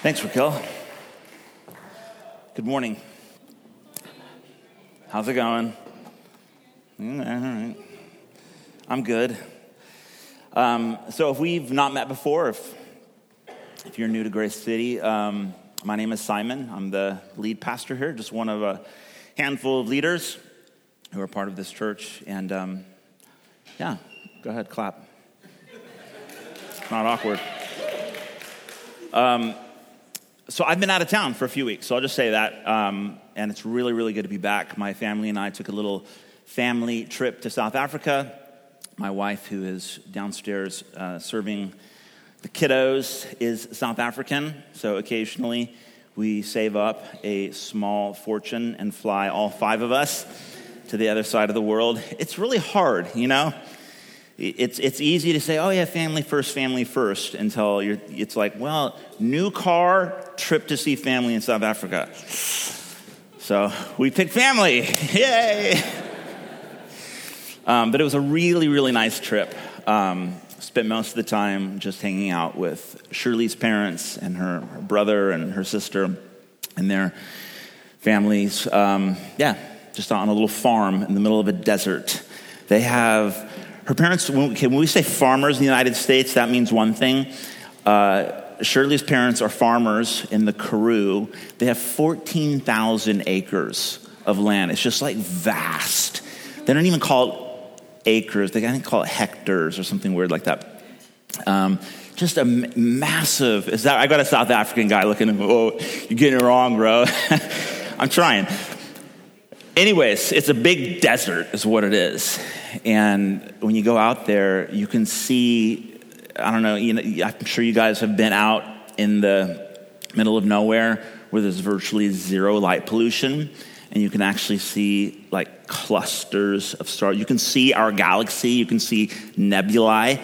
Thanks, Raquel. Good morning. How's it going? Mm, All right. I'm good. Um, so, if we've not met before, if, if you're new to Grace City, um, my name is Simon. I'm the lead pastor here, just one of a handful of leaders who are part of this church. And um, yeah, go ahead, clap. It's not awkward. So I've been out of town for a few weeks, so I'll just say that. Um, and it's really, really good to be back. My family and I took a little family trip to South Africa. My wife, who is downstairs uh, serving the kiddos, is South African. So occasionally we save up a small fortune and fly all five of us to the other side of the world. It's really hard, you know? It's, it's easy to say, oh, yeah, family first, family first, until you're, it's like, well, new car, trip to see family in South Africa. So we picked family. Yay! Um, but it was a really, really nice trip. Um, spent most of the time just hanging out with Shirley's parents and her, her brother and her sister and their families. Um, yeah, just on a little farm in the middle of a desert. They have her parents, when, we say farmers in the United States, that means one thing. Uh, Shirley's parents are farmers in the Karoo. They have 14,000 acres of land. It's just like vast. They don't even call it acres, they I think call it hectares or something weird like that. Um, just a massive, is that, I got a South African guy looking at me, oh, you're getting it wrong, bro. I'm trying. Anyways, it's a big desert, is what it is. And when you go out there, you can see, I don't know, you know, I'm sure you guys have been out in the middle of nowhere where there's virtually zero light pollution. And you can actually see like clusters of stars. You can see our galaxy, you can see nebulae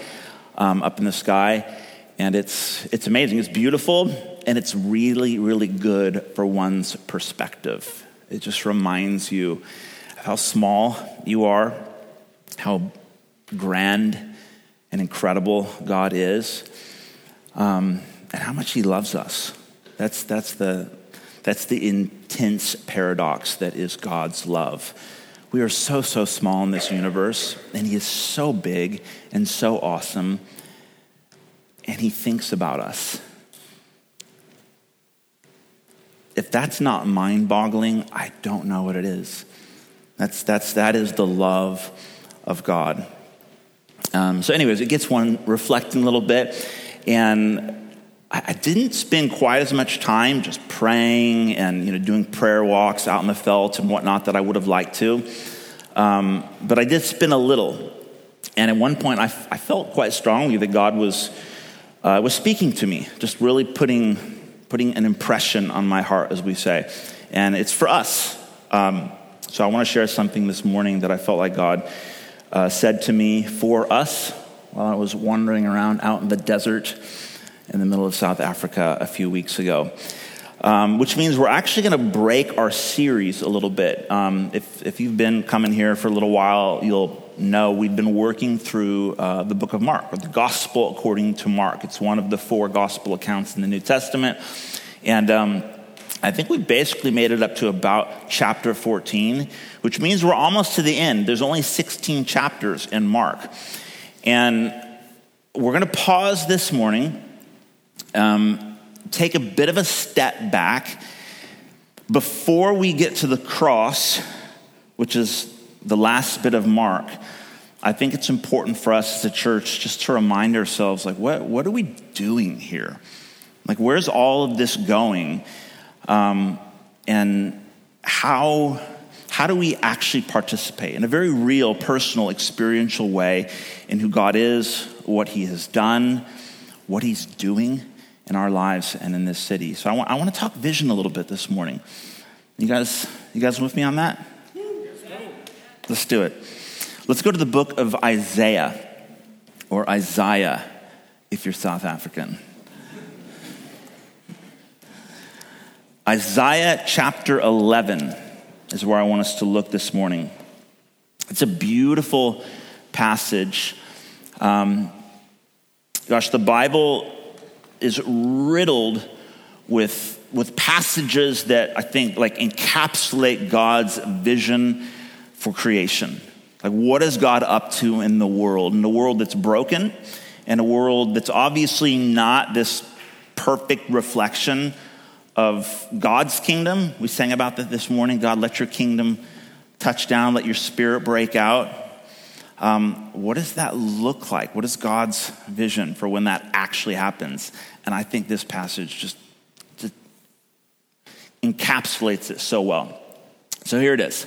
um, up in the sky. And it's, it's amazing. It's beautiful, and it's really, really good for one's perspective. It just reminds you of how small you are, how grand and incredible God is, um, and how much He loves us. That's, that's, the, that's the intense paradox that is God's love. We are so, so small in this universe, and He is so big and so awesome, and He thinks about us if that's not mind boggling, I don't know what it is. That's, that's, that is the love of God. Um, so, anyways, it gets one reflecting a little bit. And I, I, didn't spend quite as much time just praying and you know, doing prayer walks out in the veld and whatnot that I would have liked to. Um, but I did spend a little. And at one point, I, I felt quite strongly that God was, uh, was speaking to me, just really putting putting an impression on my heart, as we say. And it's for us. Um, so I want to share something this morning that I felt like God uh, said to me for us while I was wandering around out in the desert in the middle of South Africa a few weeks ago. Um, which means we're actually going to break our series a little bit. Um, if, if you've been coming here for a little while, you'll know we've been working through uh, the book of Mark, or the Gospel according to Mark. It's one of the four Gospel accounts in the New Testament. And um, I think we basically made it up to about chapter 14, which means we're almost to the end. There's only 16 chapters in Mark. And we're going to pause this morning. Um, take a bit of a step back before we get to the cross, which is the last bit of Mark. I think it's important for us as a church just to remind ourselves like, what, what are we doing here? Like, where's all of this going? Um, and how, how do we actually participate in a very real, personal, experiential way in who God is, what He has done, what He's doing? in our lives and in this city. So I want, I want to talk vision a little bit this morning. You guys, you guys with me on that? Let's do it. Let's go to the book of Isaiah, or Isaiah if you're South African. Isaiah chapter 11 is where I want us to look this morning. It's a beautiful passage. Um, gosh, the Bible is riddled with, with passages that I think like encapsulate God's vision for creation. Like, what is God up to in the world? In a world that's broken, in a world that's obviously not this perfect reflection of God's kingdom. We sang about that this morning. God, let your kingdom touch down, let your spirit break out. Um, what does that look like? What is God's vision for when that actually happens? And I think this passage just, just encapsulates it so well. So here it is.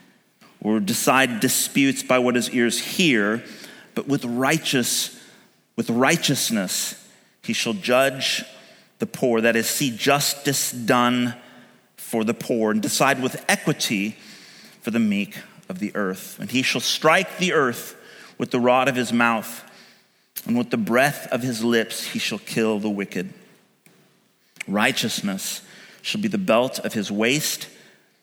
or decide disputes by what his ears hear, but with righteous with righteousness he shall judge the poor. That is see justice done for the poor and decide with equity for the meek of the earth. And he shall strike the earth with the rod of his mouth and with the breath of his lips he shall kill the wicked. Righteousness shall be the belt of his waist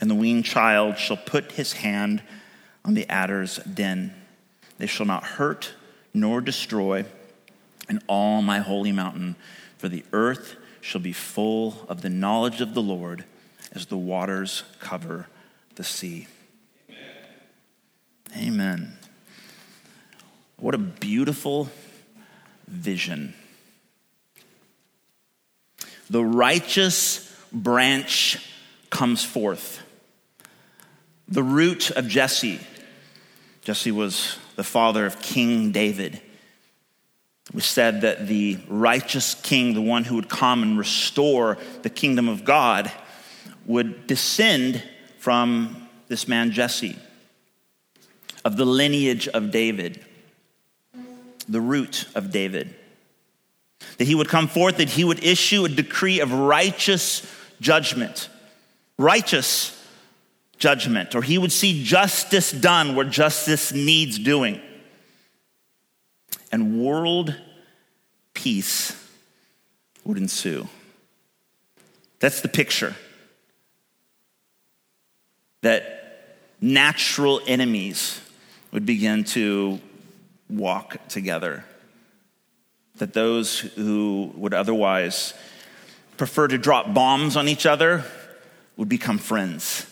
and the weaned child shall put his hand on the adder's den. They shall not hurt nor destroy in all my holy mountain, for the earth shall be full of the knowledge of the Lord as the waters cover the sea. Amen. Amen. What a beautiful vision. The righteous branch comes forth the root of Jesse. Jesse was the father of King David. Was said that the righteous king, the one who would come and restore the kingdom of God, would descend from this man Jesse, of the lineage of David, the root of David. That he would come forth, that he would issue a decree of righteous judgment. Righteous judgment, or he would see justice done where justice needs doing. And world peace would ensue. That's the picture. That natural enemies would begin to walk together. That those who would otherwise prefer to drop bombs on each other would become friends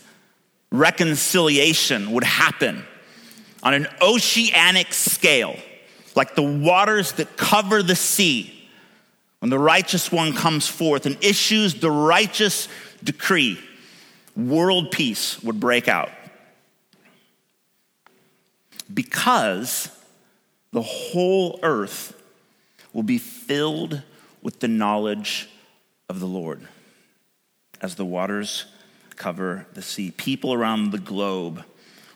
reconciliation would happen on an oceanic scale, like the waters that cover the sea. When the righteous one comes forth and issues the righteous decree, world peace would break out. Because the whole earth will be filled with the knowledge of the Lord as the waters cover the sea. People around the globe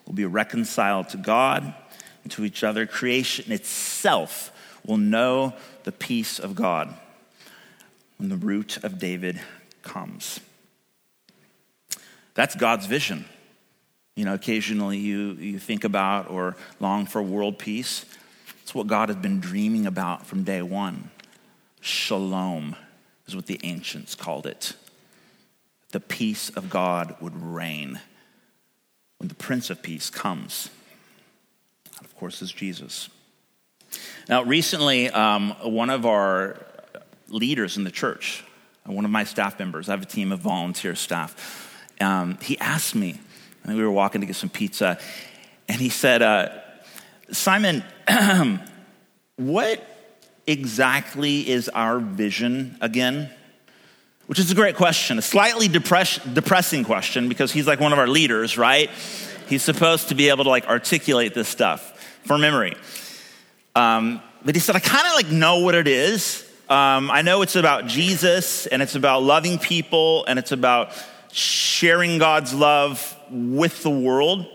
will be reconciled to God and to each other. Creation itself will know the peace of God when the root of David comes. That's God's vision. You know, occasionally you, you think about or long for world peace. It's what God has been dreaming about from day one. Shalom is what the ancients called it the peace of God would reign when the Prince of Peace comes. Of course, is Jesus. Now, recently, um, one of our leaders in the church, one of my staff members, I have a team of volunteer staff, um, he asked me, I think we were walking to get some pizza, and he said, uh, Simon, what exactly is our vision again? Which is a great question, a slightly depress- depressing question because he's like one of our leaders, right? He's supposed to be able to like articulate this stuff for memory. Um, but he said, I kind of like know what it is. Um, I know it's about Jesus and it's about loving people and it's about sharing God's love with the world.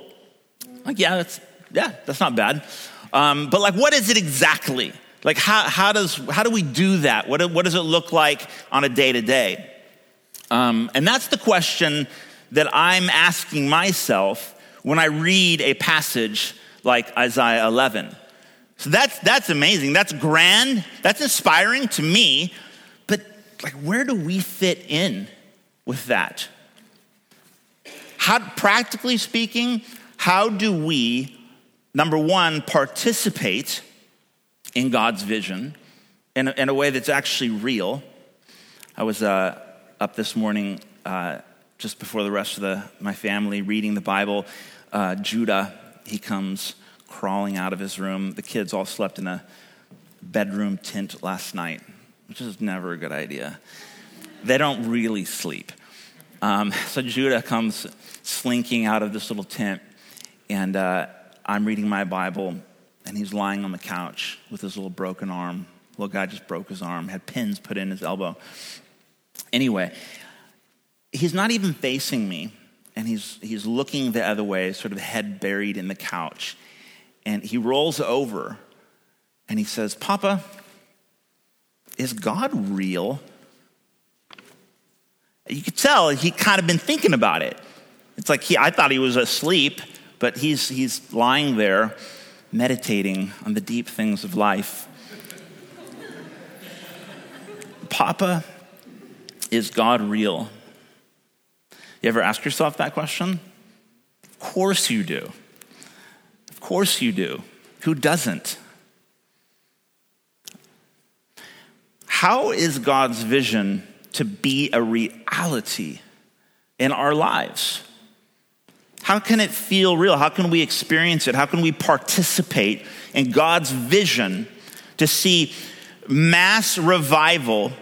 Like, yeah, that's yeah, that's not bad. Um, but like, what is it exactly? Like, how, how, does, how do we do that? What, what does it look like on a day to day? And that's the question that I'm asking myself when I read a passage like Isaiah 11. So that's, that's amazing. That's grand. That's inspiring to me. But like, where do we fit in with that? How, practically speaking, how do we, number one, participate in God's vision in a, in a way that's actually real? I was uh, up this morning uh, just before the rest of the, my family reading the Bible. Uh, Judah, he comes crawling out of his room. The kids all slept in a bedroom tent last night, which is never a good idea. They don't really sleep. Um, so Judah comes slinking out of this little tent, and uh, I'm reading my Bible, and he's lying on the couch with his little broken arm. Little guy just broke his arm, had pins put in his elbow. Anyway, he's not even facing me, and he's, he's looking the other way, sort of head buried in the couch. And he rolls over and he says, Papa, is God real? You could tell he kind of been thinking about it. It's like he, I thought he was asleep, but he's, he's lying there meditating on the deep things of life. Papa, is God real? You ever ask yourself that question? Of course you do. Of course you do. Who doesn't? How is God's vision to be a reality in our lives? How can it feel real? How can we experience it? How can we participate in God's vision to see mass revival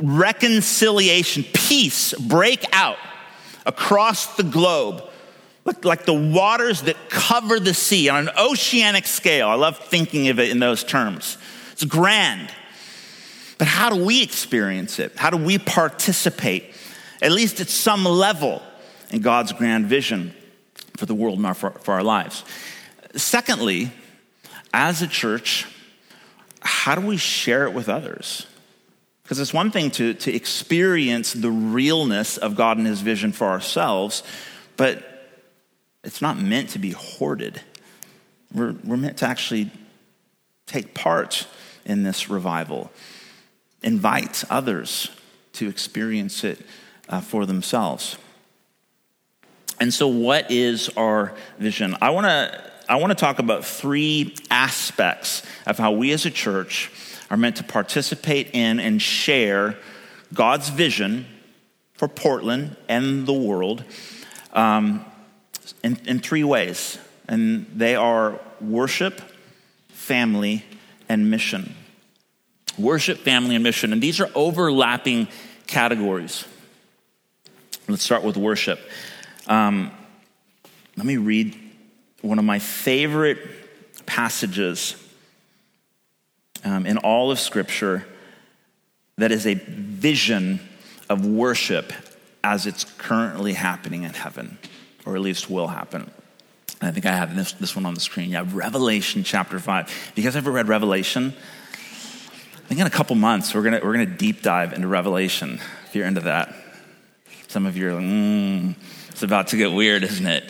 reconciliation, peace break out across the globe, like, the waters that cover the sea on an oceanic scale. I love thinking of it in those terms. It's grand. But how do we experience it? How do we participate, at least at some level, in God's grand vision for the world and our, for, for our lives? Secondly, as a church, how do we share it with others? Because it's one thing to, to experience the realness of God and His vision for ourselves, but it's not meant to be hoarded. We're, we're meant to actually take part in this revival, invite others to experience it uh, for themselves. And so, what is our vision? I want to I want to talk about three aspects of how we as a church are meant to participate in and share God's vision for Portland and the world um, in, in three ways. And they are worship, family, and mission. Worship, family, and mission. And these are overlapping categories. Let's start with worship. Um, let me read one of my favorite passages um, in all of Scripture that is a vision of worship as it's currently happening in heaven, or at least will happen. I think I have this, this one on the screen. Yeah, Revelation chapter 5. Have you guys ever read Revelation? I think in a couple months we're gonna, we're gonna deep dive into Revelation, if you're into that. Some of you are like, mm, it's about to get weird, isn't it?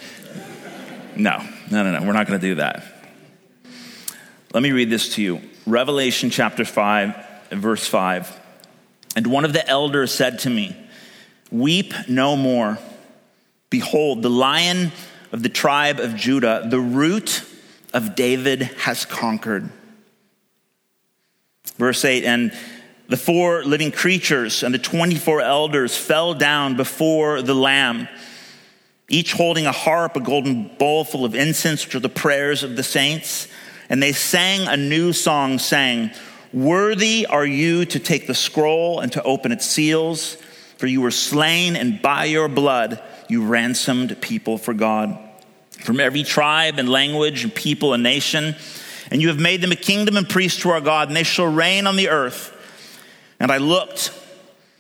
No, no, no, no, we're not gonna do that. Let me read this to you. Revelation chapter 5, verse 5. And one of the elders said to me, Weep no more. Behold, the lion of the tribe of Judah, the root of David, has conquered. Verse 8, and the four living creatures and the 24 elders fell down before the Lamb, each holding a harp, a golden bowl full of incense, which are the prayers of the saints. And they sang a new song, saying, Worthy are you to take the scroll and to open its seals, for you were slain, and by your blood you ransomed people for God from every tribe and language and people and nation. And you have made them a kingdom and priests to our God, and they shall reign on the earth. And I looked,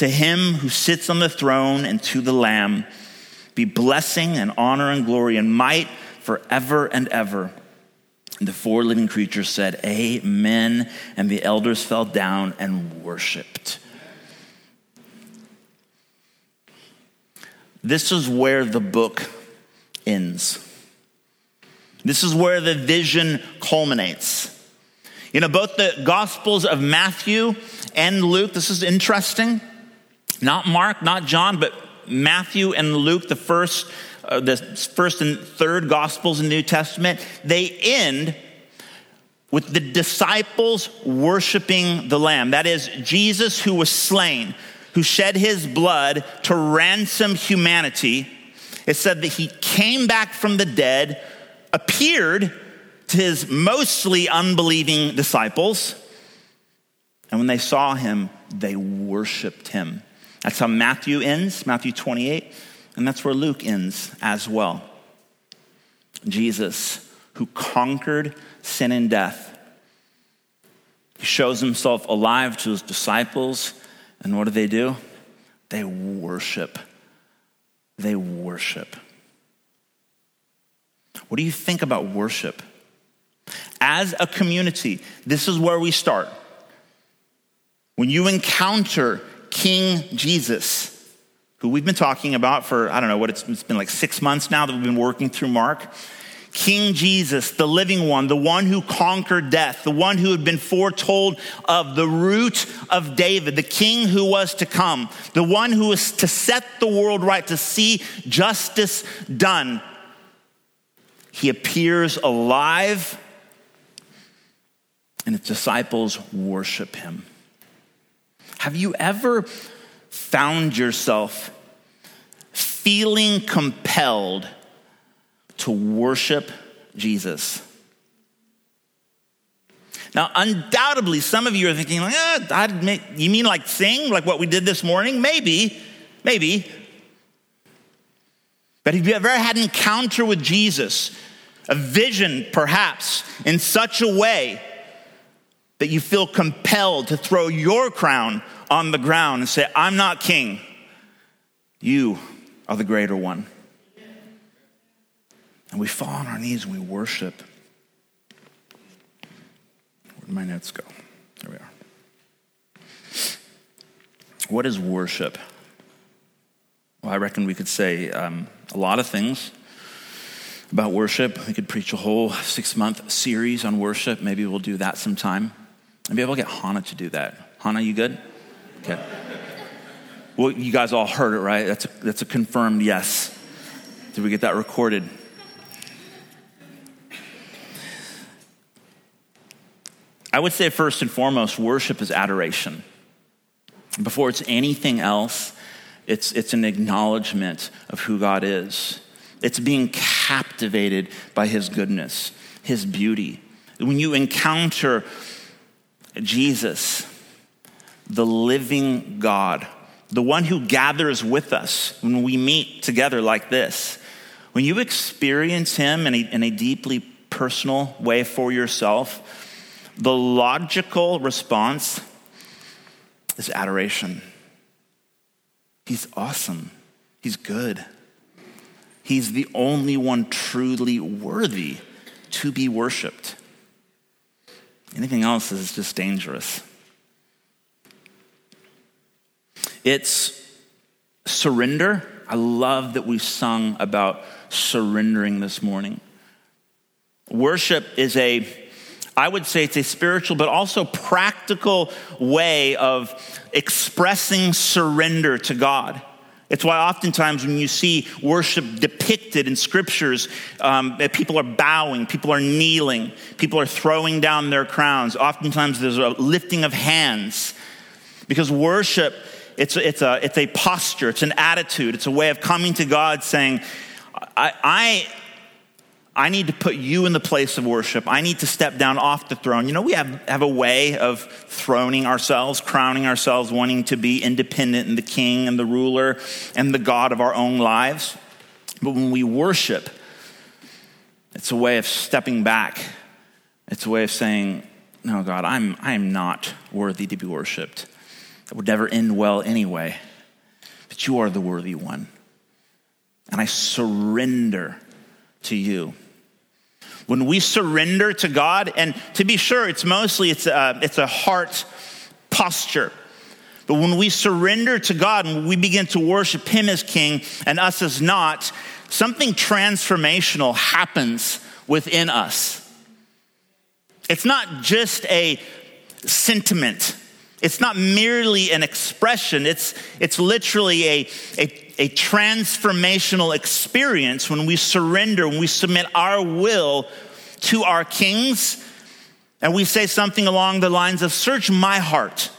To him who sits on the throne and to the Lamb be blessing and honor and glory and might forever and ever. And the four living creatures said, Amen. And the elders fell down and worshiped. This is where the book ends. This is where the vision culminates. You know, both the Gospels of Matthew and Luke, this is interesting. Not Mark, not John, but Matthew and Luke, the first, uh, the first and third Gospels in the New Testament, they end with the disciples worshiping the Lamb. That is, Jesus who was slain, who shed his blood to ransom humanity. It said that he came back from the dead appeared to his mostly unbelieving disciples. And when they saw him, they worshiped him. That's how Matthew ends, Matthew 28. And that's where Luke ends as well. Jesus, who conquered sin and death, he shows himself alive to his disciples. And what do they do? They worship. They worship. What do you think about worship? As a community, this is where we start. When you encounter King Jesus, who we've been talking about for, I don't know what it's, it's been like six months now that we've been working through Mark. King Jesus, the living one, the one who conquered death, the one who had been foretold of, the root of David, the king who was to come, the one who was to set the world right, to see justice done. He appears alive, and his disciples worship him. Have you ever found yourself feeling compelled to worship Jesus? Now, undoubtedly, some of you are thinking, like, eh, you mean like sing, like what we did this morning? Maybe, maybe. But have you ever had an encounter with Jesus, a vision perhaps, in such a way that you feel compelled to throw your crown on the ground and say, I'm not king, you are the greater one? And we fall on our knees and we worship. Where did my notes go? There we are. What is worship? Well, I reckon we could say um, a lot of things about worship. We could preach a whole six month series on worship. Maybe we'll do that sometime. Maybe we'll get Hannah to do that. Hannah, you good? Okay. Well, you guys all heard it, right? That's a, that's a confirmed yes. Did we get that recorded? I would say, first and foremost, worship is adoration. Before it's anything else, it's, it's an acknowledgement of who God is. It's being captivated by his goodness, his beauty. When you encounter Jesus, the living God, the one who gathers with us when we meet together like this, when you experience him in a, in a deeply personal way for yourself, the logical response is adoration. He's awesome. He's good. He's the only one truly worthy to be worshiped. Anything else is just dangerous. It's surrender. I love that we sung about surrendering this morning. Worship is a I would say it's a spiritual but also practical way of expressing surrender to God. It's why oftentimes when you see worship depicted in scriptures, um, people are bowing, people are kneeling, people are throwing down their crowns. Oftentimes there's a lifting of hands because worship, it's, it's, a, it's a posture, it's an attitude, it's a way of coming to God saying, I, I I need to put you in the place of worship. I need to step down off the throne. You know, we have, have a way of throning ourselves, crowning ourselves, wanting to be independent and the king and the ruler and the God of our own lives. But when we worship, it's a way of stepping back. It's a way of saying, No, God, I'm, I'm not worthy to be worshiped. It would never end well anyway. But you are the worthy one. And I surrender to you. When we surrender to God, and to be sure, it's mostly it's a, it's a heart posture. But when we surrender to God and we begin to worship Him as King and us as not, something transformational happens within us. It's not just a sentiment. It's not merely an expression. It's, it's literally a, a, a transformational experience when we surrender, when we submit our will to our kings, and we say something along the lines of, Search my heart.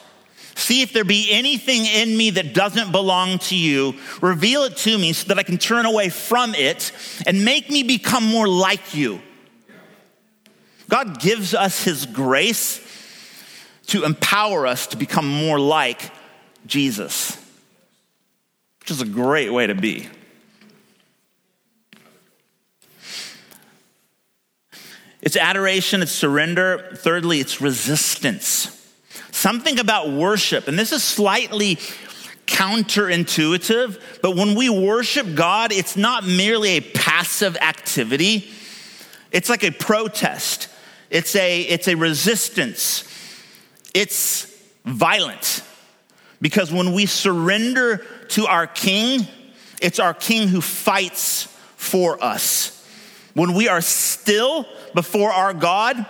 See if there be anything in me that doesn't belong to you. Reveal it to me so that I can turn away from it and make me become more like you. God gives us his grace to empower us to become more like Jesus which is a great way to be. It's adoration, it's surrender. Thirdly, it's resistance. Something about worship, and this is slightly counterintuitive, but when we worship God, it's not merely a passive activity, it's like a protest, it's a, it's a resistance, it's violent. Because when we surrender to our King, it's our King who fights for us. When we are still before our God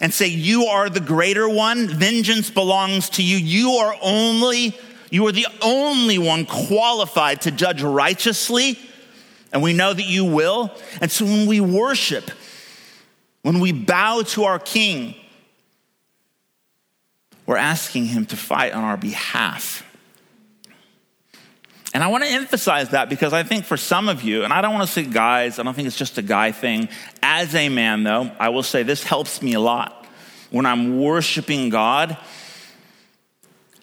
and say, You are the greater one, vengeance belongs to you. You are only, you are the only one qualified to judge righteously, and we know that you will. And so when we worship, when we bow to our King, we're asking him to fight on our behalf. And I want to emphasize that because I think for some of you, and I don't want to say guys, I don't think it's just a guy thing. As a man, though, I will say this helps me a lot. When I'm worshiping God,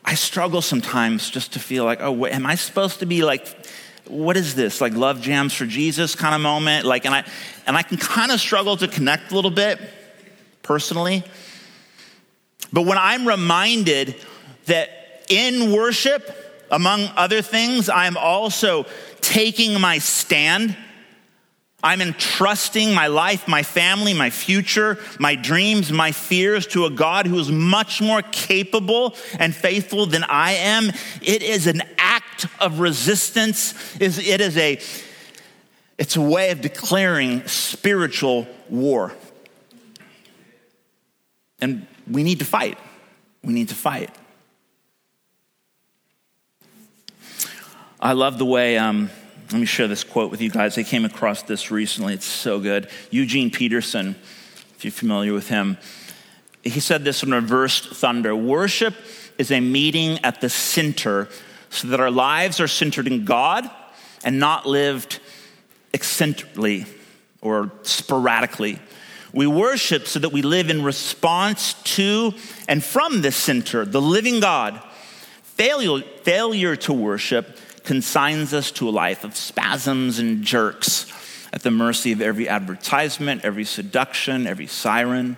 I struggle sometimes just to feel like, oh, am I supposed to be like, what is this? Like love jams for Jesus kind of moment? Like, and I, and I can kind of struggle to connect a little bit personally. But when I'm reminded that in worship, among other things, I'm also taking my stand. I'm entrusting my life, my family, my future, my dreams, my fears to a God who is much more capable and faithful than I am. It is an act of resistance. It is a, it's a way of declaring spiritual war. And we need to fight. We need to fight. I love the way, um, let me share this quote with you guys. I came across this recently. It's so good. Eugene Peterson, if you're familiar with him, he said this in reversed thunder Worship is a meeting at the center so that our lives are centered in God and not lived eccentrically or sporadically. We worship so that we live in response to and from this center, the living God. Failure, failure to worship consigns us to a life of spasms and jerks at the mercy of every advertisement, every seduction, every siren.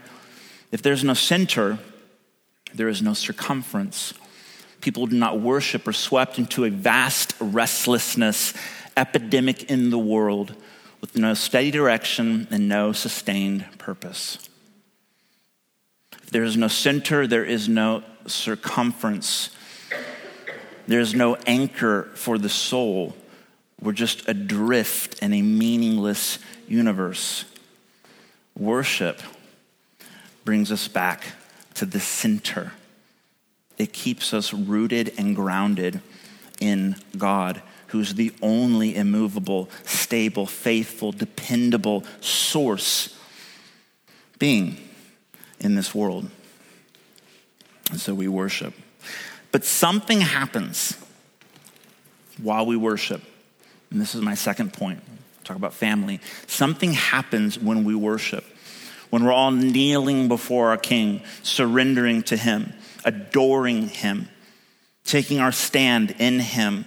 If there's no center, there is no circumference. People do not worship are swept into a vast restlessness epidemic in the world no steady direction and no sustained purpose. There is no center, there is no circumference. There is no anchor for the soul. We're just adrift in a meaningless universe. Worship brings us back to the center. It keeps us rooted and grounded in God, who's the only immovable, stable, faithful, dependable source being in this world. And so we worship. But something happens while we worship. And this is my second point. Talk about family. Something happens when we worship. When we're all kneeling before our King, surrendering to Him, adoring Him, taking our stand in Him,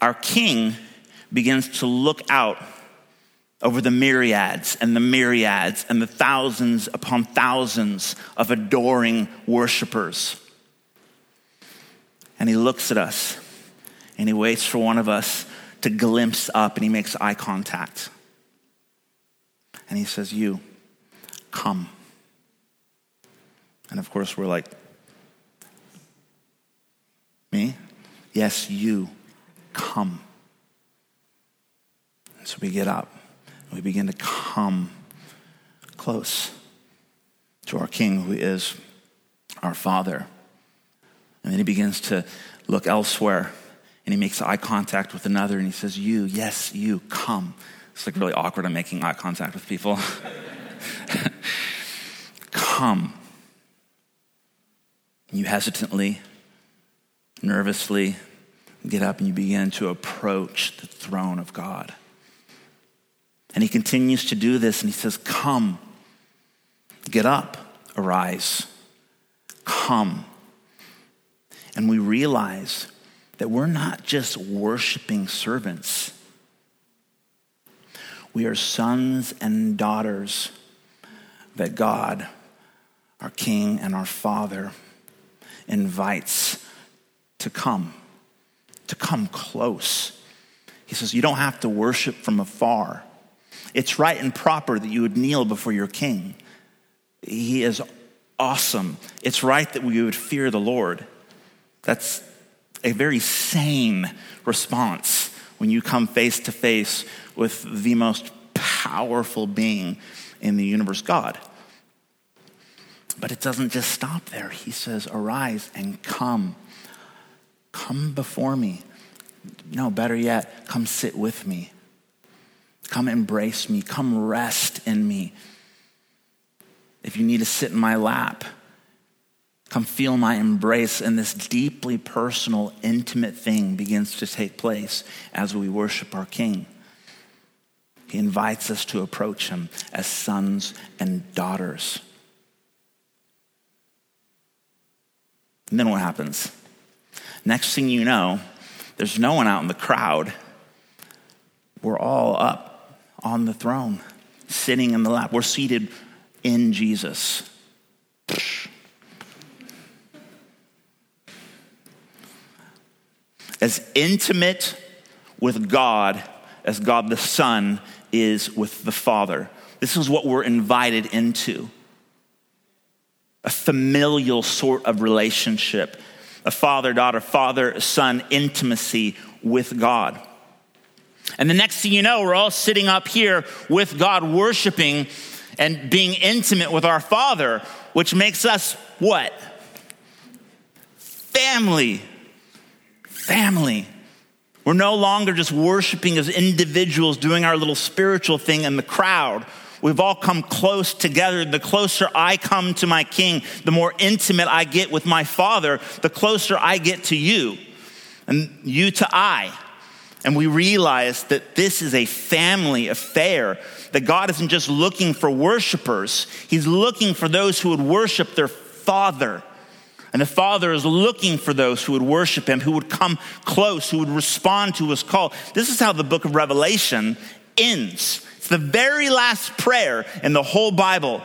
our King begins to look out over the myriads and the myriads and the thousands upon thousands of adoring worshipers. And he looks at us and he waits for one of us to glimpse up and he makes eye contact. And he says, You, come. And of course, we're like, Me? Yes, you, come. So we get up we begin to come close to our King, who is our Father. And then he begins to look elsewhere and he makes eye contact with another and he says, You, yes, you, come. It's like really awkward. I'm making eye contact with people. come. You hesitantly, nervously get up and you begin to approach the throne of God. And he continues to do this and he says, Come, get up, arise, come. And we realize that we're not just worshiping servants, we are sons and daughters that God, our King and our Father, invites to come, to come close. He says, You don't have to worship from afar. It's right and proper that you would kneel before your king. He is awesome. It's right that we would fear the Lord. That's a very sane response when you come face to face with the most powerful being in the universe, God. But it doesn't just stop there. He says, Arise and come. Come before me. No, better yet, come sit with me. Come embrace me. Come rest in me. If you need to sit in my lap, come feel my embrace. And this deeply personal, intimate thing begins to take place as we worship our King. He invites us to approach him as sons and daughters. And then what happens? Next thing you know, there's no one out in the crowd. We're all up on the throne, sitting in the lap. We're seated in Jesus. As intimate with God as God the Son is with the Father. This is what we're invited into a familial sort of relationship, a father daughter, father son intimacy with God. And the next thing you know, we're all sitting up here with God, worshiping and being intimate with our Father, which makes us what? Family. Family. We're no longer just worshiping as individuals doing our little spiritual thing in the crowd. We've all come close together. The closer I come to my king, the more intimate I get with my father, the closer I get to you and you to I. And we realize that this is a family affair, that God isn't just looking for worshipers, He's looking for those who would worship their Father. And the Father is looking for those who would worship Him, who would come close, who would respond to His call. This is how the book of Revelation ends. It's the very last prayer in the whole Bible.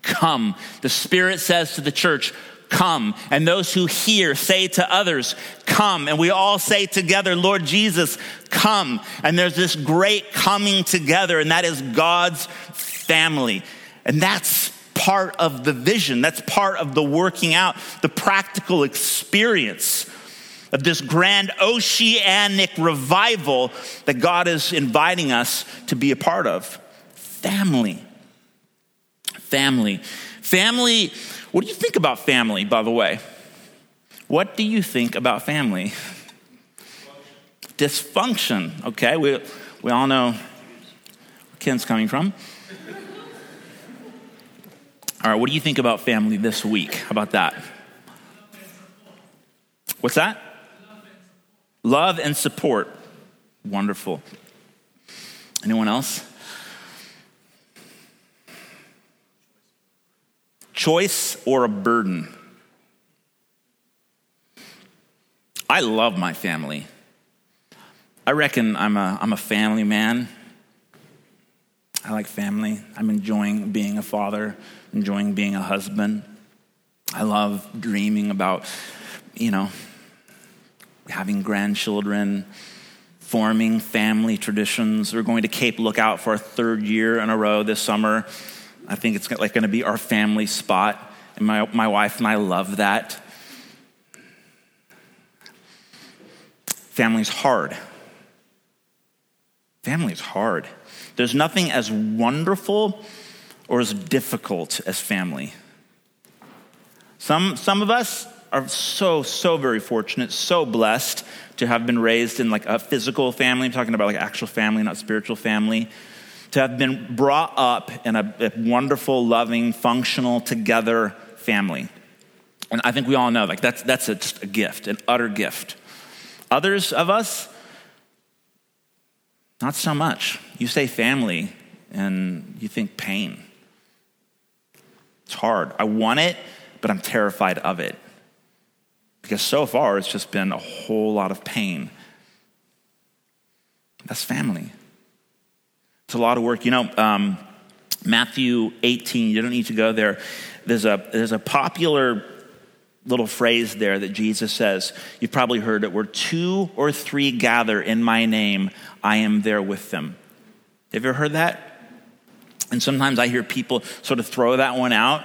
Come. The Spirit says to the church, come. And those who hear say to others, come. And we all say together, Lord Jesus, come. And there's this great coming together, and that is God's family. And that's part of the vision. That's part of the working out, the practical experience of this grand oceanic revival that God is inviting us to be a part of. Family. Family. Family, what do you think about family, by the way? What do you think about family? Dysfunction, okay? We, we all know where Ken's coming from. All right, what do you think about family this week? How about that? What's that? Love and support. Wonderful. Anyone else? Choice or a burden? I love my family. I reckon I'm a, I'm a family man. I like family. I'm enjoying being a father, enjoying being a husband. I love dreaming about, you know, having grandchildren, forming family traditions. We're going to Cape Lookout for a third year in a row this summer. I think it's like going to be our family spot. And my, my wife and I love that. Family's hard. Family's hard. There's nothing as wonderful or as difficult as family. Some, some of us are so, so very fortunate, so blessed to have been raised in like a physical family. I'm talking about like actual family, not spiritual family to have been brought up in a, a wonderful, loving, functional, together family. And I think we all know like that's, that's a, just a gift, an utter gift. Others of us, not so much. You say family and you think pain. It's hard. I want it, but I'm terrified of it. Because so far it's just been a whole lot of pain. That's family. It's a lot of work. You know, um, Matthew 18, you don't need to go there. There's a, there's a popular little phrase there that Jesus says. You've probably heard it where two or three gather in my name, I am there with them. Have you ever heard that? And sometimes I hear people sort of throw that one out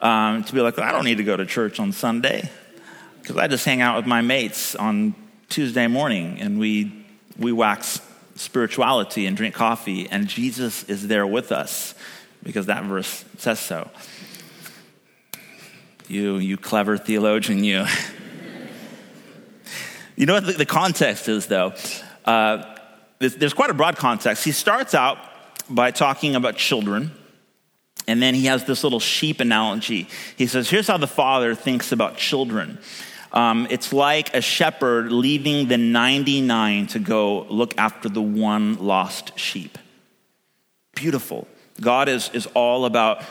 um, to be like, I don't need to go to church on Sunday because I just hang out with my mates on Tuesday morning and we, we wax spirituality and drink coffee, and Jesus is there with us because that verse says so. You, you clever theologian, you. you know what the, the context is, though? Uh, there's, there's quite a broad context. He starts out by talking about children. And then he has this little sheep analogy. He says, Here's how the father thinks about children. Um, it's like a shepherd leaving the 99 to go look after the one lost sheep. Beautiful. God is, is all about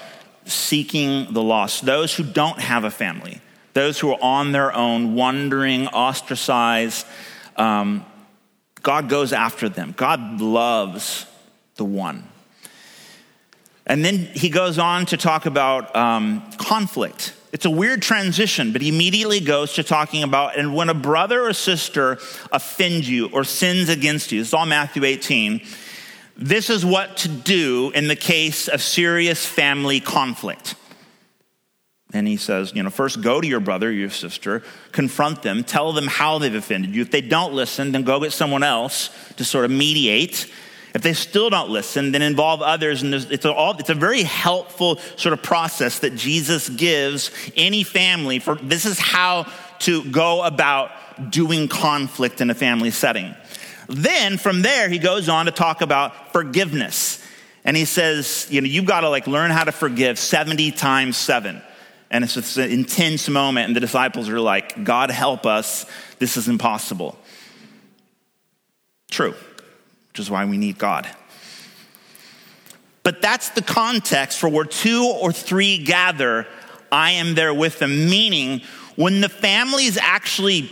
seeking the lost, those who don't have a family, those who are on their own, wandering, ostracized. Um, God goes after them. God loves the one. And then he goes on to talk about um, conflict it's a weird transition, but he immediately goes to talking about, and when a brother or sister offends you or sins against you, it's all Matthew 18, this is what to do in the case of serious family conflict. And he says, you know, first go to your brother, your sister, confront them, tell them how they've offended you. If they don't listen, then go get someone else to sort of mediate if they still don't listen, then involve others. And it's a, all, it's a very helpful sort of process that Jesus gives any family for this is how to go about doing conflict in a family setting. Then from there, he goes on to talk about forgiveness. And he says, you know, you've got to like learn how to forgive 70 times seven. And it's just an intense moment. And the disciples are like, God help us. This is impossible. True which is why we need God. But that's the context for where two or three gather, I am there with them. Meaning, when the family is actually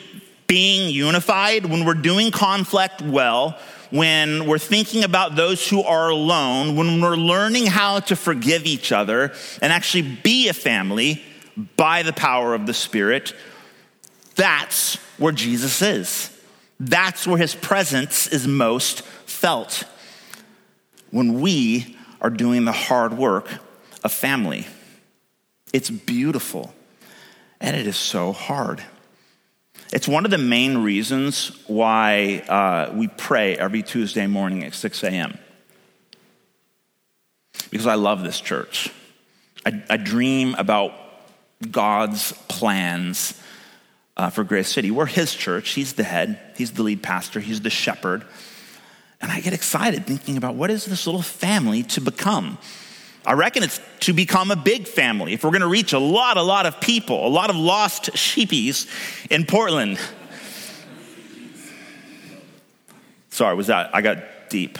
being unified, when we're doing conflict well, when we're thinking about those who are alone, when we're learning how to forgive each other and actually be a family by the power of the Spirit, that's where Jesus is. That's where his presence is most felt when we are doing the hard work of family. It's beautiful, and it is so hard. It's one of the main reasons why uh, we pray every Tuesday morning at 6 a.m. Because I love this church. I, I dream about God's plans uh, for Grace City. We're His church. He's the head, He's the lead pastor, He's the shepherd. And I get excited thinking about what is this little family to become? I reckon it's to become a big family. If we're going to reach a lot, a lot of people, a lot of lost sheepies in Portland. Sorry, was that? I got deep.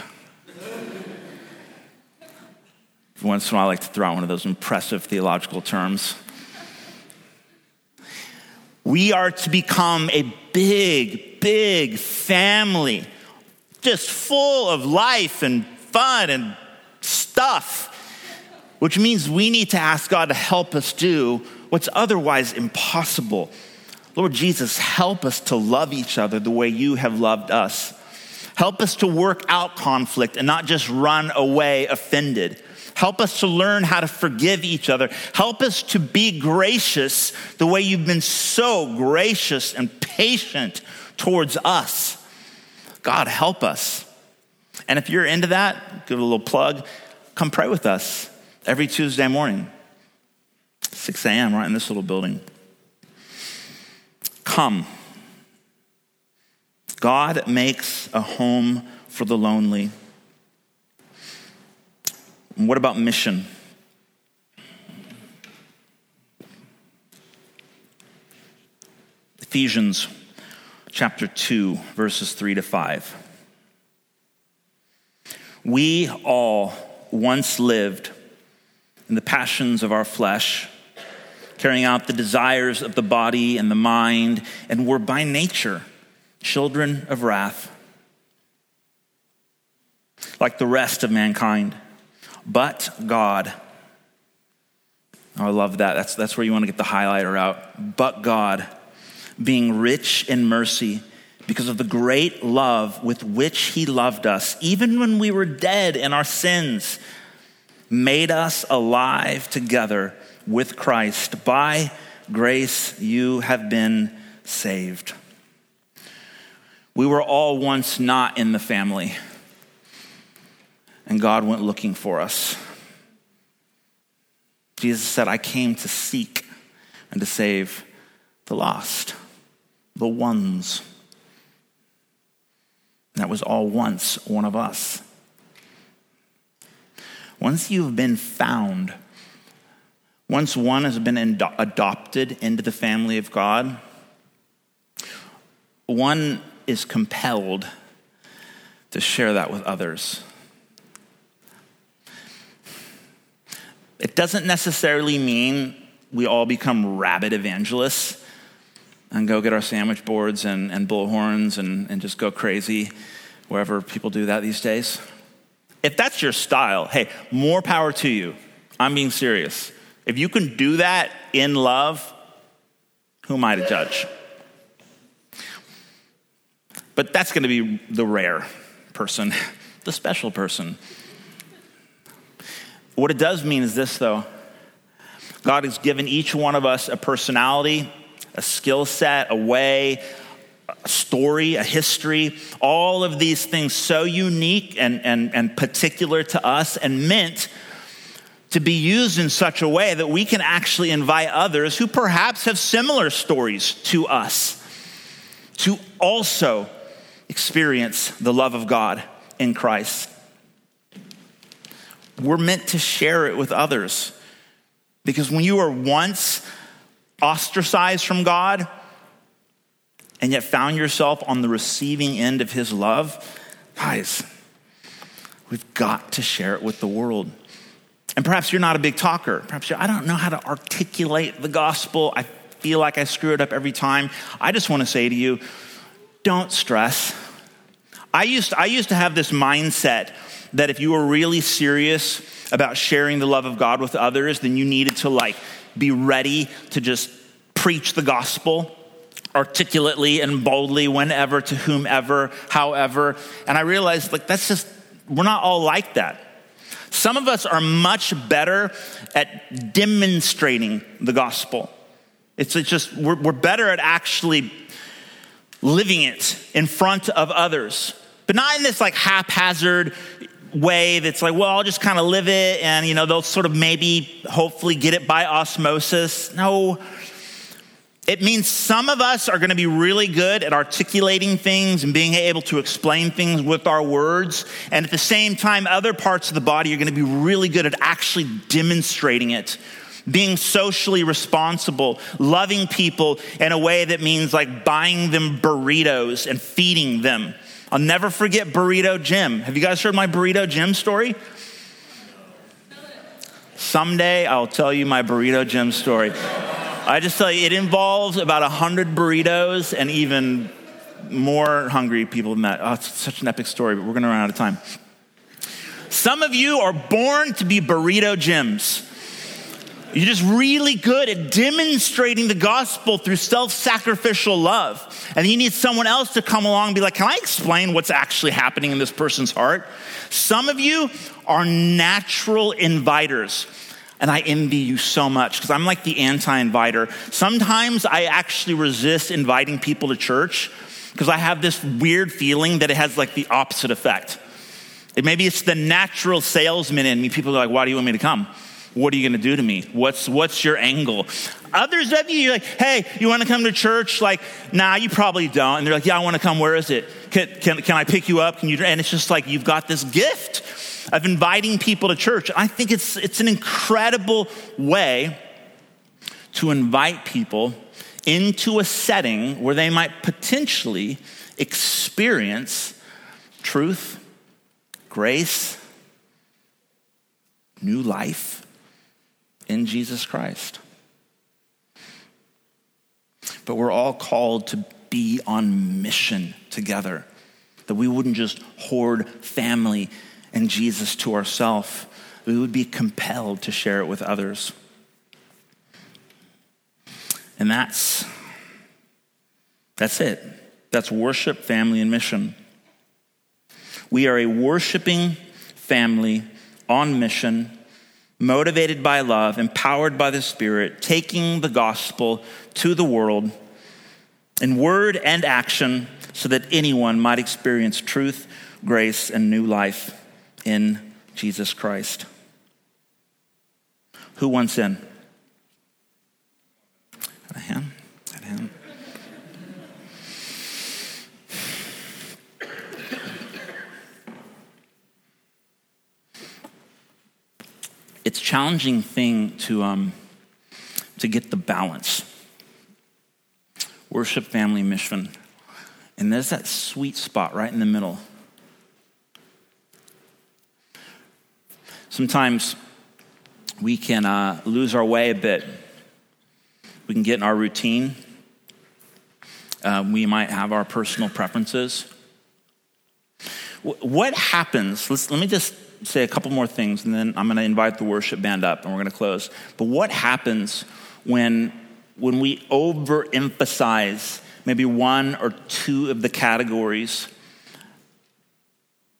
Once in a while, I like to throw out one of those impressive theological terms. We are to become a big, big family, just full of life and fun and stuff, which means we need to ask God to help us do what's otherwise impossible. Lord Jesus, help us to love each other the way you have loved us. Help us to work out conflict and not just run away offended. Help us to learn how to forgive each other. Help us to be gracious the way you've been so gracious and patient towards us. God, help us. And if you're into that, give a little plug, come pray with us every Tuesday morning, 6 a.m., right in this little building. Come. God makes a home for the lonely. What about mission? Ephesians chapter 2, verses 3 to 5. We all once lived in the passions of our flesh, carrying out the desires of the body and the mind, and were by nature children of wrath, like the rest of mankind. But God, oh, I love that. That's, that's where you want to get the highlighter out. But God, being rich in mercy, because of the great love with which He loved us, even when we were dead in our sins, made us alive together with Christ. By grace, you have been saved. We were all once not in the family and God went looking for us. Jesus said, I came to seek and to save the lost, the ones. That was all once one of us. Once you've been found, once one has been adopted into the family of God, one is compelled to share that with others. It doesn't necessarily mean we all become rabid evangelists and go get our sandwich boards and, and bullhorns and, and just go crazy wherever people do that these days. If that's your style, hey, more power to you. I'm being serious. If you can do that in love, who am I to judge? But that's going to be the rare person, the special person. What it does mean is this, though God has given each one of us a personality, a skill set, a way, a story, a history, all of these things so unique and, and, and particular to us and meant to be used in such a way that we can actually invite others who perhaps have similar stories to us to also experience the love of God in Christ. We're meant to share it with others. Because when you were once ostracized from God and yet found yourself on the receiving end of his love, guys, we've got to share it with the world. And perhaps you're not a big talker. Perhaps I don't know how to articulate the gospel. I feel like I screw it up every time. I just want to say to you, don't stress. I used, I used to have this mindset that if you were really serious about sharing the love of God with others, then you needed to like be ready to just preach the gospel articulately and boldly whenever to whomever, however. And I realized like that's just we're not all like that. Some of us are much better at demonstrating the gospel. It's just, we're, we're better at actually living it in front of others, but not in this like haphazard, way that's like, well, I'll just kind of live it and, you know, they'll sort of maybe hopefully get it by osmosis. No. It means some of us are going to be really good at articulating things and being able to explain things with our words. And at the same time, other parts of the body are going to be really good at actually demonstrating it being socially responsible, loving people in a way that means like buying them burritos and feeding them I'll never forget Burrito Jim. Have you guys heard my Burrito Jim story? Someday I'll tell you my Burrito Jim story. I just tell you, it involves about 100 burritos and even more hungry people than that. Oh, it's such an epic story, but we're going to run out of time. Some of you are born to be Burrito Jims. You're just really good at demonstrating the gospel through self sacrificial love. And you need someone else to come along and be like, Can I explain what's actually happening in this person's heart? Some of you are natural inviters. And I envy you so much because I'm like the anti inviter. Sometimes I actually resist inviting people to church because I have this weird feeling that it has like the opposite effect. It, maybe it's the natural salesman in me. People are like, Why do you want me to come? What are you going to do to me? What's, what's your angle? Others of you, you're like, hey, you want to come to church? Like, nah, you probably don't. And they're like, yeah, I want to come. Where is it? Can, can, can I pick you up? Can you? And it's just like, you've got this gift of inviting people to church. I think it's, it's an incredible way to invite people into a setting where they might potentially experience truth, grace, new life in Jesus Christ. But we're all called to be on mission together, that we wouldn't just hoard family and Jesus to ourselves, we would be compelled to share it with others. And that's that's it. That's worship, family, and mission. We are a worshiping family on mission motivated by love, empowered by the Spirit, taking the gospel to the world in word and action so that anyone might experience truth, grace, and new life in Jesus Christ. Who wants in? Got a hand? Got a hand? It's challenging thing to, um, to get the balance. Worship, family, mission. And there's that sweet spot right in the middle. Sometimes we can uh, lose our way a bit. We can get in our routine. Uh, we might have our personal preferences. What happens? Let me just say a couple more things, and then I'm going to invite the worship band up, and we're going to close. But what happens when when we overemphasize maybe one or two of the categories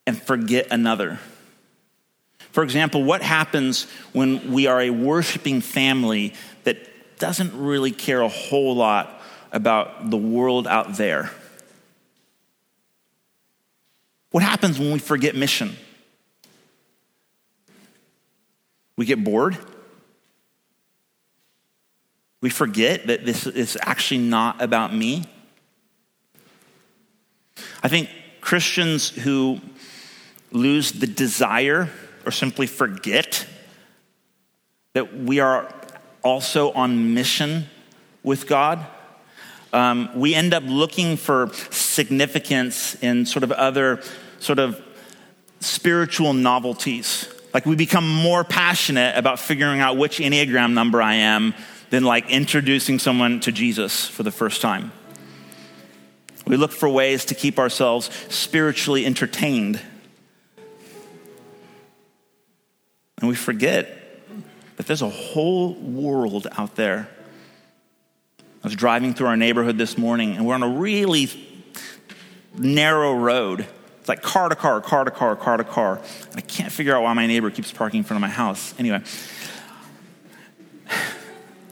and forget another? For example, what happens when we are a worshiping family that doesn't really care a whole lot about the world out there? What happens when we forget mission? We get bored. We forget that this is actually not about me. I think Christians who lose the desire or simply forget that we are also on mission with God, um, we end up looking for significance in sort of other sort of spiritual novelties like we become more passionate about figuring out which Enneagram number I am than like introducing someone to Jesus for the first time. We look for ways to keep ourselves spiritually entertained. And we forget that there's a whole world out there. I was driving through our neighborhood this morning, and we're on a really narrow road. It's like car to car, car to car, car to car. And I can't figure out why my neighbor keeps parking in front of my house. Anyway.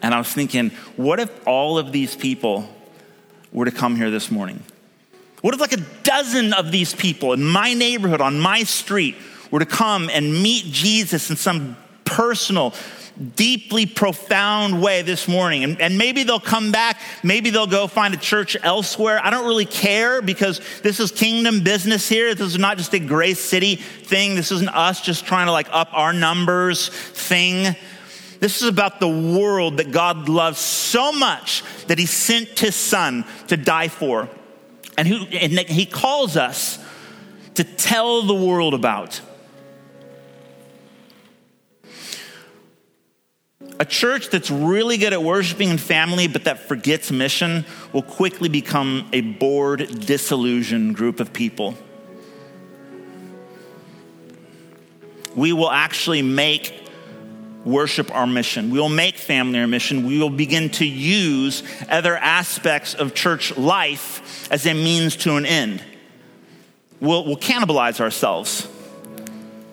And I was thinking, what if all of these people were to come here this morning? What if like a dozen of these people in my neighborhood, on my street, were to come and meet Jesus in some personal, deeply profound way this morning. And, and, maybe they'll come back. Maybe they'll go find a church elsewhere. I don't really care because this is kingdom business here. This is not just a Grace City thing. This isn't us just trying to like up our numbers thing. This is about the world that God loves so much that he sent his son to die for. And, who, and he calls us to tell the world about. A church that's really good at worshiping and family, but that forgets mission, will quickly become a bored, disillusioned group of people. We will actually make worship our mission. We will make family our mission. We will begin to use other aspects of church life as a means to an end. We'll, we'll cannibalize ourselves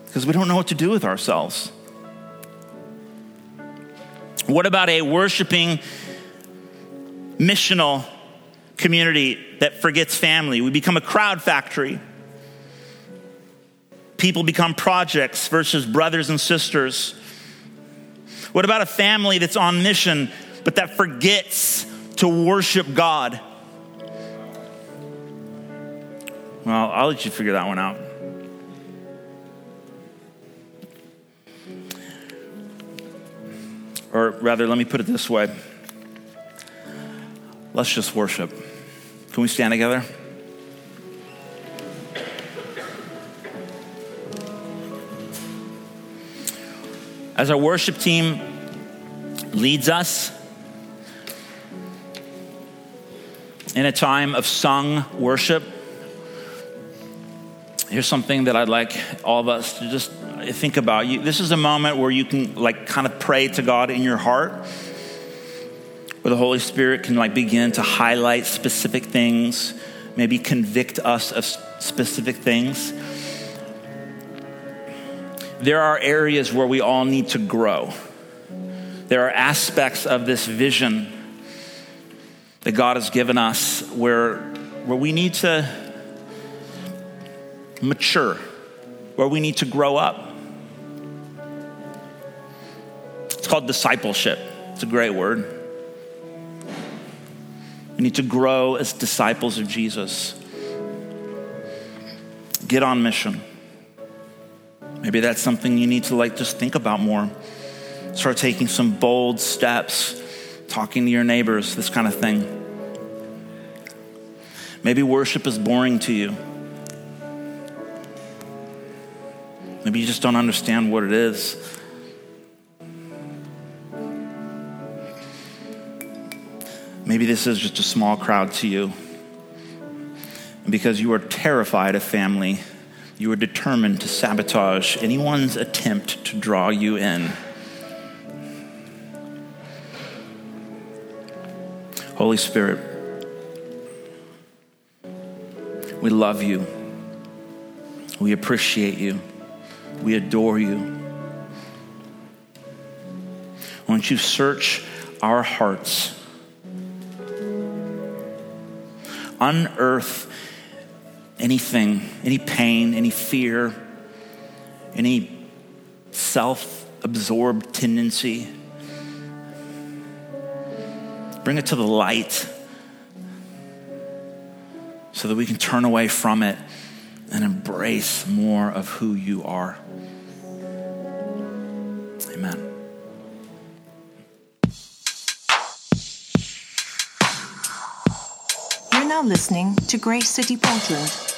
because we don't know what to do with ourselves. What about a worshiping, missional community that forgets family? We become a crowd factory. People become projects versus brothers and sisters. What about a family that's on mission but that forgets to worship God? Well, I'll let you figure that one out. Or rather, let me put it this way let's just worship. Can we stand together? As our worship team leads us in a time of sung worship, here's something that I'd like all of us to just think about. You, this is a moment where you can like kind of pray to God in your heart, where the Holy Spirit can like begin to highlight specific things, maybe convict us of specific things. There are areas where we all need to grow. There are aspects of this vision that God has given us where, where we need to mature, where we need to grow up. Called discipleship. It's a great word. We need to grow as disciples of Jesus. Get on mission. Maybe that's something you need to like just think about more. Start taking some bold steps, talking to your neighbors, this kind of thing. Maybe worship is boring to you. Maybe you just don't understand what it is. Maybe this is just a small crowd to you. And because you are terrified of family, you are determined to sabotage anyone's attempt to draw you in. Holy Spirit, we love you. We appreciate you. We adore you. Won't you search our hearts? Unearth anything, any pain, any fear, any self absorbed tendency. Bring it to the light so that we can turn away from it and embrace more of who you are. Amen. Now listening to Grace City Portland.